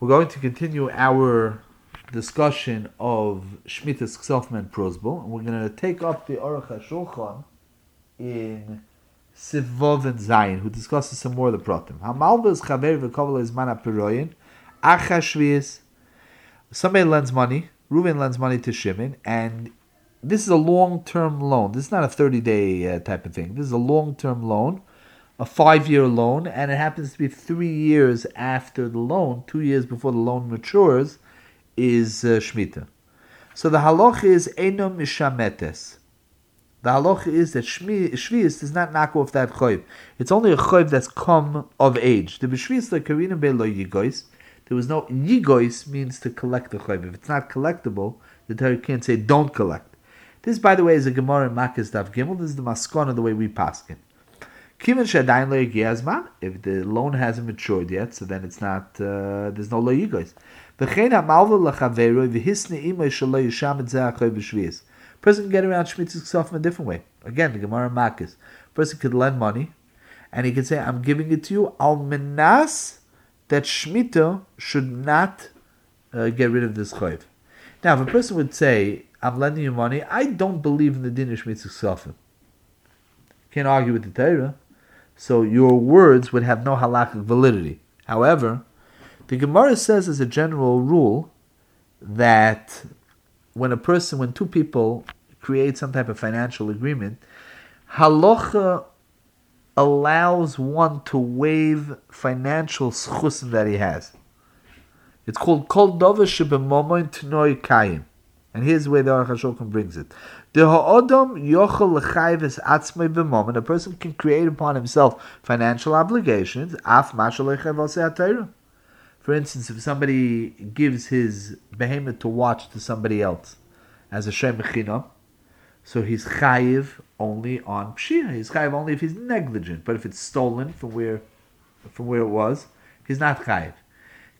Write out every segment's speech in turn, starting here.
We're going to continue our discussion of Shmitas Ksofman Prosbel, and we're going to take up the Aruch HaShulchan in Sivov and Zayin, who discusses some more of the Pratim. Hamalvas Chaver v'kovel is mana piroyin, achashvias. Somebody lends money, Reuven lends money to Shimon, and this is a long-term loan. This is not a 30-day uh, type of thing. This is a long-term loan a five year loan, and it happens to be three years after the loan, two years before the loan matures, is uh, Shemitah. So the halach is Eno Mishametes. The halach is that Shvius does not knock off that choiv. It's only a choiv that's come of age. The B'Shvius like Karina Belo Yigois. There was no Yigois means to collect the choiv. If it's not collectible, the Torah can't say don't collect. This, by the way, is a Gemara in Makkah Daf Gimel. This is the maskana the way we pass it. If the loan hasn't matured yet, so then it's not, uh, there's no lo yigos. Person can get around Shemitah's Ksaf in a different way. Again, the Gemara Makis. Person could lend money, and he could say, I'm giving it to you, al menas, that Shemitah should not uh, get rid of this chayv. Now, if a person would say, I'm lending you money, I don't believe in the din of Shemitah's Ksafim. Can't argue with the Torah so your words would have no halakhic validity. However, the Gemara says as a general rule that when a person, when two people create some type of financial agreement, halacha allows one to waive financial schusim that he has. It's called kol dover shebemomoin tnoi kayim. And here's where the Aruch HaShulchan brings it. The ha'odom yochel l'chayves atzmei b'momen. A person can create upon himself financial obligations. Af For instance, if somebody gives his behemoth to watch to somebody else as a shem so he's chayiv only on pshia. He's chayiv only if he's negligent. But if it's stolen from where, from where it was, he's not chayiv.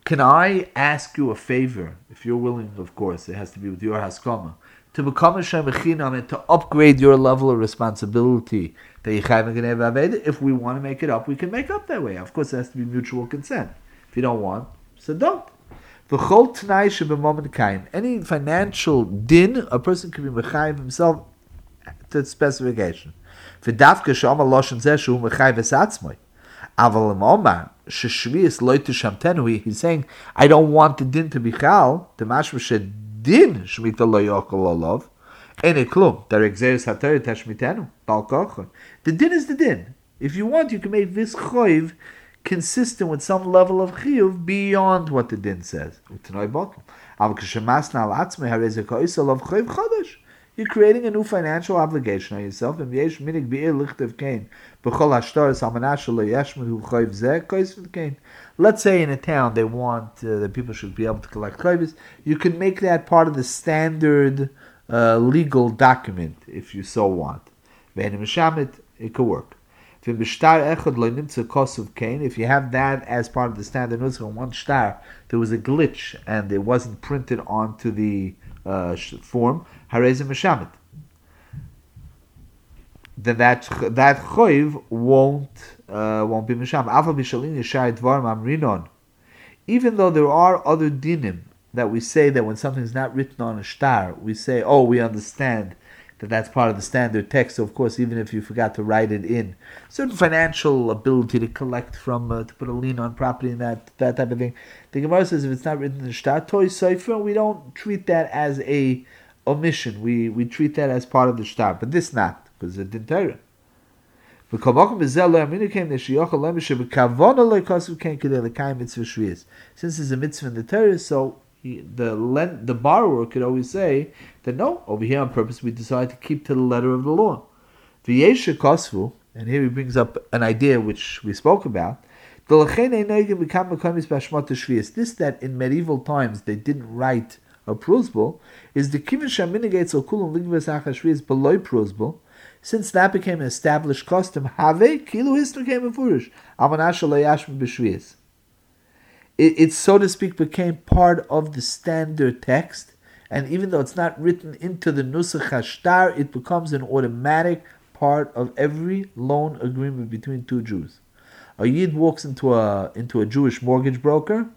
Can I ask you a favor, if you're willing, of course, it has to be with your haskama, to become a Shemechinam and to upgrade your level of responsibility that you have If we want to make it up, we can make up that way. Of course, it has to be mutual consent. If you don't want, so don't. Any financial din, a person can be mechayiv himself to specification. V'davka shama loshen zeh shu mechayiv esatzmoi. Aval Omar, Sheshvius Loitu Shamtenu, he's saying, I don't want the din to be chal, the mashma din Shmita Lo Yokol Olov, Ene Klum, Der Exeris HaToyer Tashmitenu, Bal Kochon. The din is the din. If you want, you can make this choiv consistent with some level of chiyuv beyond what the din says. Utanoi bottle. Aval Kashemasna Al Atzme Hareze Koisel of Choiv Chodesh. You're creating a new financial obligation on yourself. Let's say in a town they want uh, that people should be able to collect chayvis. You can make that part of the standard uh, legal document if you so want. It could work. If you have that as part of the standard on one shtar, there was a glitch and it wasn't printed onto the uh, form, harezim meshamit. Then that that choiv won't uh, won't be mesham. Alpha bishalin yishai dvarim amrinon. Even though there are other dinim that we say that when something's not written on a shtar, we say, oh, we understand that that's part of the standard text. So of course, even if you forgot to write it in, certain financial ability to collect from, uh, to put a lien on property and that that type of thing. The Gemara says if it's not written in the shtar toy cipher, we don't treat that as a omission. We we treat that as part of the shtar, but this not because it didn't Torah. Since it's a mitzvah in the Torah, so he, the the borrower could always say that no, over here on purpose we decided to keep to the letter of the law. kosvu, and here he brings up an idea which we spoke about. This that in medieval times they didn't write a prosbul is the kivin. Since that became an established custom, have kilu history came in furish. Amanasha It, so to speak, became part of the standard text, and even though it's not written into the nusach hashtar, it becomes an automatic part of every loan agreement between two Jews. A Yid walks into a into a Jewish mortgage broker,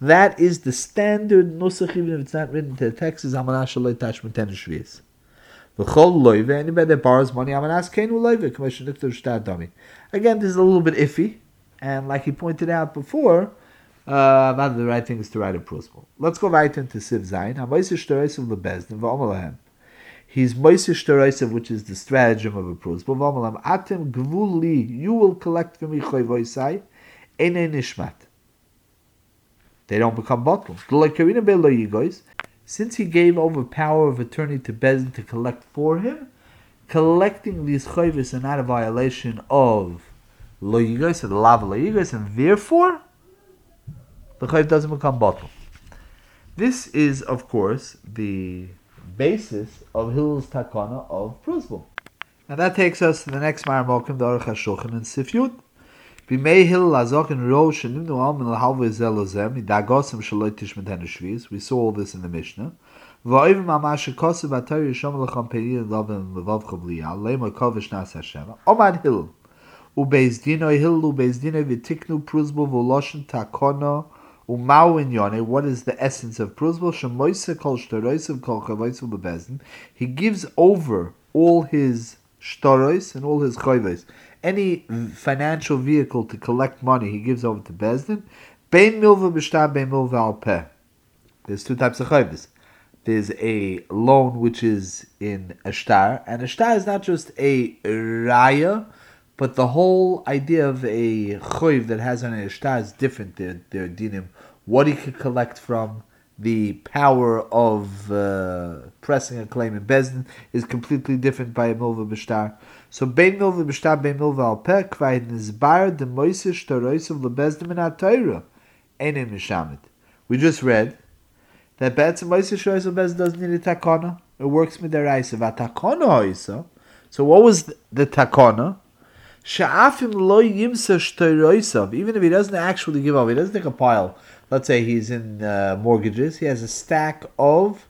That is the standard nusach, even if it's not written into the text, is Amana Shaloi Tashmiten Shvias. V'chol loive, anybody that borrows money, Amanas Kein Loive, Commission Niktar Shtad Dami. Again, this is a little bit iffy, and like he pointed out before, uh, not the right thing is to write a principle. Let's go right into Siv Zayin. He's Moisish Tereisiv, which is the stratagem of a. V'omalahem, Atem Gvuli, you will collect from me Choyvoisai, Ene Nishmat. They don't become bottled. Since he gave over power of attorney to Bezin to collect for him, collecting these chayvis are not a violation of lo yigos, the lav lo and therefore the chayv doesn't become bottled. This is, of course, the basis of Hillel's takana of Prusbul. And that takes us to the next Marmokim, the Aruch HaShulchan, and Sifyut. We saw all this in the Mishnah. Omad Hillel. Ubeis dino Hillel ubeis dino v'tiknu pruzbo v'loshen takono umau inyone. What is the essence of b'bezdin. He gives over all his shtorois and all his chayvos any financial vehicle to collect money, he gives over to Bezdin. There's two types of chayvus. There's a loan which is in a shtar, and a shtar is not just a raya, but the whole idea of a chayv that has an a is different. They're, they're dinim. What he could collect from, the power of uh, pressing a claim in Bezdin is completely different by a milva b'shtar. So bein milva b'shtar bein milva al peh kvayid nizbar de moisish toroisav lebezdim in atayra enim mishamit. We just read that betzim moisish toroisav bezdin doesn't need a. It works with the raisa. Vatakona hoisa. So what was the, the takona? Sha'afim lo yimsa shtoroisav. Even if he doesn't actually give up, he doesn't take a pile let's say he's in uh, mortgages, he has a stack of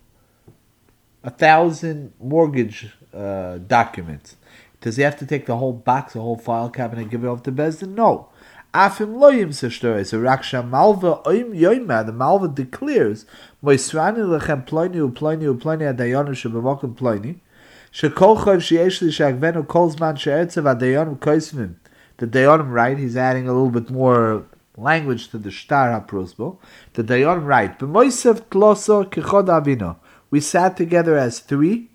a thousand mortgage uh, documents. Does he have to take the whole box, the whole file cabinet, and give it off to Bezdin? No. Afim loyim seshtoy. So Raksha Malva oim yoima. The Malva declares moisrani lechem ploini u ploini u ploini adayonu shebavokim ploini. Shekol chav sheyesh li shagvenu kol zman she'etzev adayonu koisvim. The dayonim right. He's adding a little bit more language to the Shtar HaPrusbo, the Dayon write, B'moisev tloso kichod avino. We sat together as three,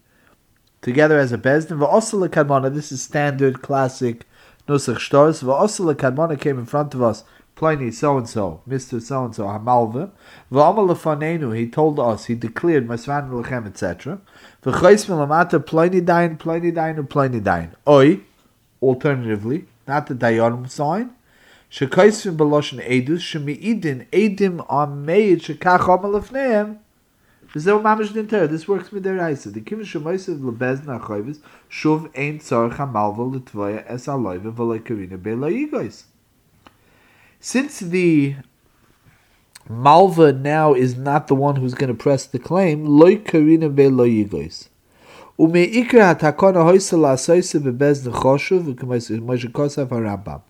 together as a bezdin. V'osel lekadmona, this is standard, classic Nusach Shtors. V'osel lekadmona came in front of us, Pliny so-and-so, Mr. so-and-so, Hamalva. V'omer lefanenu, he told us, he declared, Masvan lechem, etc. V'chois melamata, Pliny dain, Pliny dain, and Pliny dain. Oi, alternatively, not the Dayon sign, Shekaisvim beloshen edus shemiidin edim are made shekach dinter. This works with their eyes. The kivin shemoisev lebez nachayvis shuv ein tzorch hamalva l'tvoya es aloyve v'loikarina be'loigois. Since the Malva now is not the one who's going to press the claim, loy karina be loyigois. Umeikra hatakona hoysel asoyse bebez nechoshuv v'kmois Moshe Kosav HaRambam.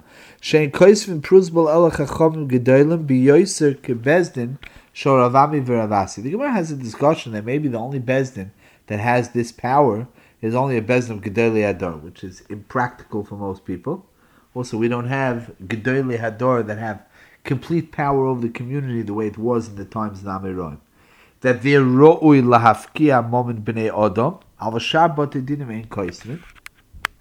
Shein koisvim pruzbol elach hachomim gedolim biyoyser kebezdin shoravami v'ravasi. The Gemara has a discussion that maybe the only bezdin that has this power is only a bezdin of gedoli ador, which is impractical for most people. Also, we don't have gedoli hador that have complete power over the community the way it was in the times of the. That they're ro'ui lahafkia moment b'nei odom, al v'shar botedinim ein koisvim,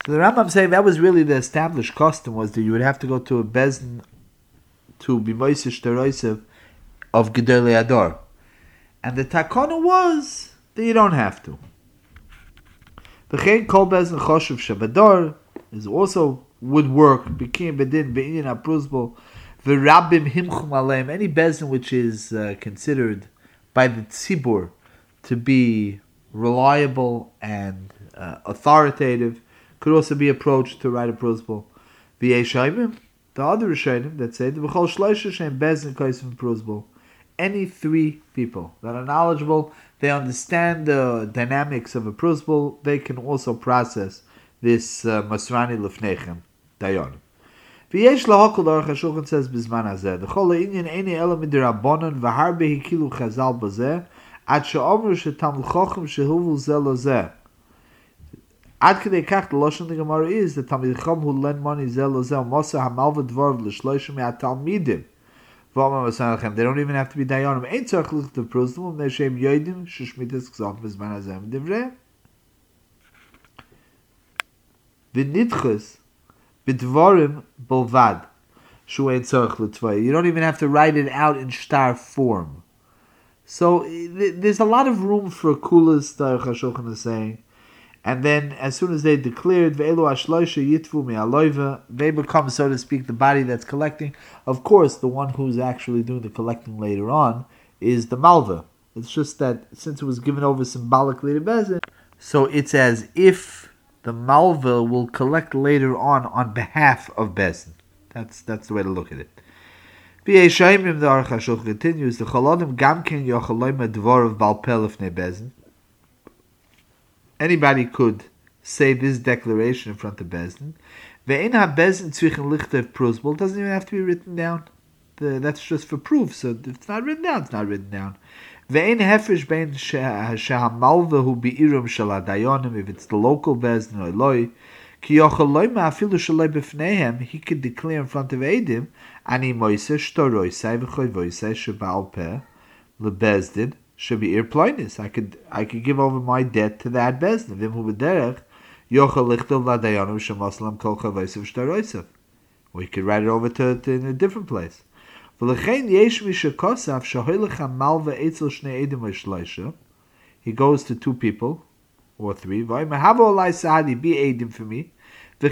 so the Rambam saying that was really the established custom was that you would have to go to a bezin to be moisish teroisev of Gedele Ador. And the takana was that you don't have to. V'chein kol bezin choshev shabador is also would work became bedin be'inyan apruzbo v'rabim himchum aleim any bezin which is uh, considered by the tzibur to be reliable and uh, authoritative could also be approached to write a principle. The Shaimim, the other Rishonim that say the V'chol Shloisha Shem Bezin Kaisim Prusbul. Any three people that are knowledgeable, they understand the dynamics of a Prusbul, they can also process this uh, Masrani Lefnechem dayon. Vi yes lo hakol dar khashukh tsaz bizman azay de khol in in ene ele mit der abonen va har be kilu khazal bazay at shom ro she tam khokhim hu vu ze at kede kakh lo shon de gmar is de tamid khom hu len money zelo ze mos ha mal vet vor le shloy she me at tam midim va ma vesan khem de un even have to be dayon am ein tsakh lut de prozum me shem yeidim she shmitz gzaf bizman azay devre ve ווען You don't even have to write it out in shtar form. So th- there's a lot of room for kulas, the Chashulchan is saying. And then, as soon as they declared they become, so to speak, the body that's collecting. Of course, the one who's actually doing the collecting later on is the malva. It's just that since it was given over symbolically to Bezin, so it's as if the malva will collect later on on behalf of Bezin. That's that's the way to look at it. V'yeshaimim the Aruch HaShulchan continues, the chalodim gamkin yochaloim dvor of balpel ifnei Bezin. Anybody could say this declaration in front of Bezdin. Ve'en ha-Bezdin tzvichen lichter prosbol doesn't even have to be written down. The, that's just for proof. So if it's not written down, it's not written down. Ve'en hefresh bein shehamalva hu bi'irum shel adayonim, if it's the local Bezdin or loy, ki yochaloi ma'afilu shaloi b'fneihem, he could declare in front of Edim, ani moise shtoroisai v'choy voisai sheba'al peh, lebezdin, should be irploinis. I could I could give over my debt to that bezdin. Vim hu b'derech yochel lichtel ladayanu shemaslam kol chavosiv shtaroisiv. We could write it over to, to in a different place. He goes to two people or three. Be edim for me. The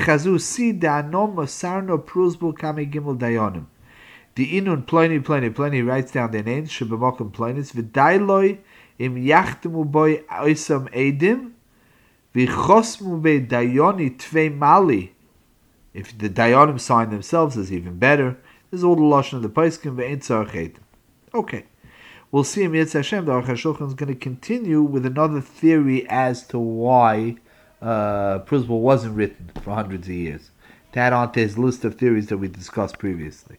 inun pliny pliny pliny writes down their names. If the dayonim sign themselves, is even better. This is all the lashon of the paiskim ve'ein tzarech Okay. We'll see in Yetz Hashem, the Aruch HaShulchan is going to continue with another theory as to why uh, wasn't written for hundreds of years. To add on to his list of theories that we discussed previously.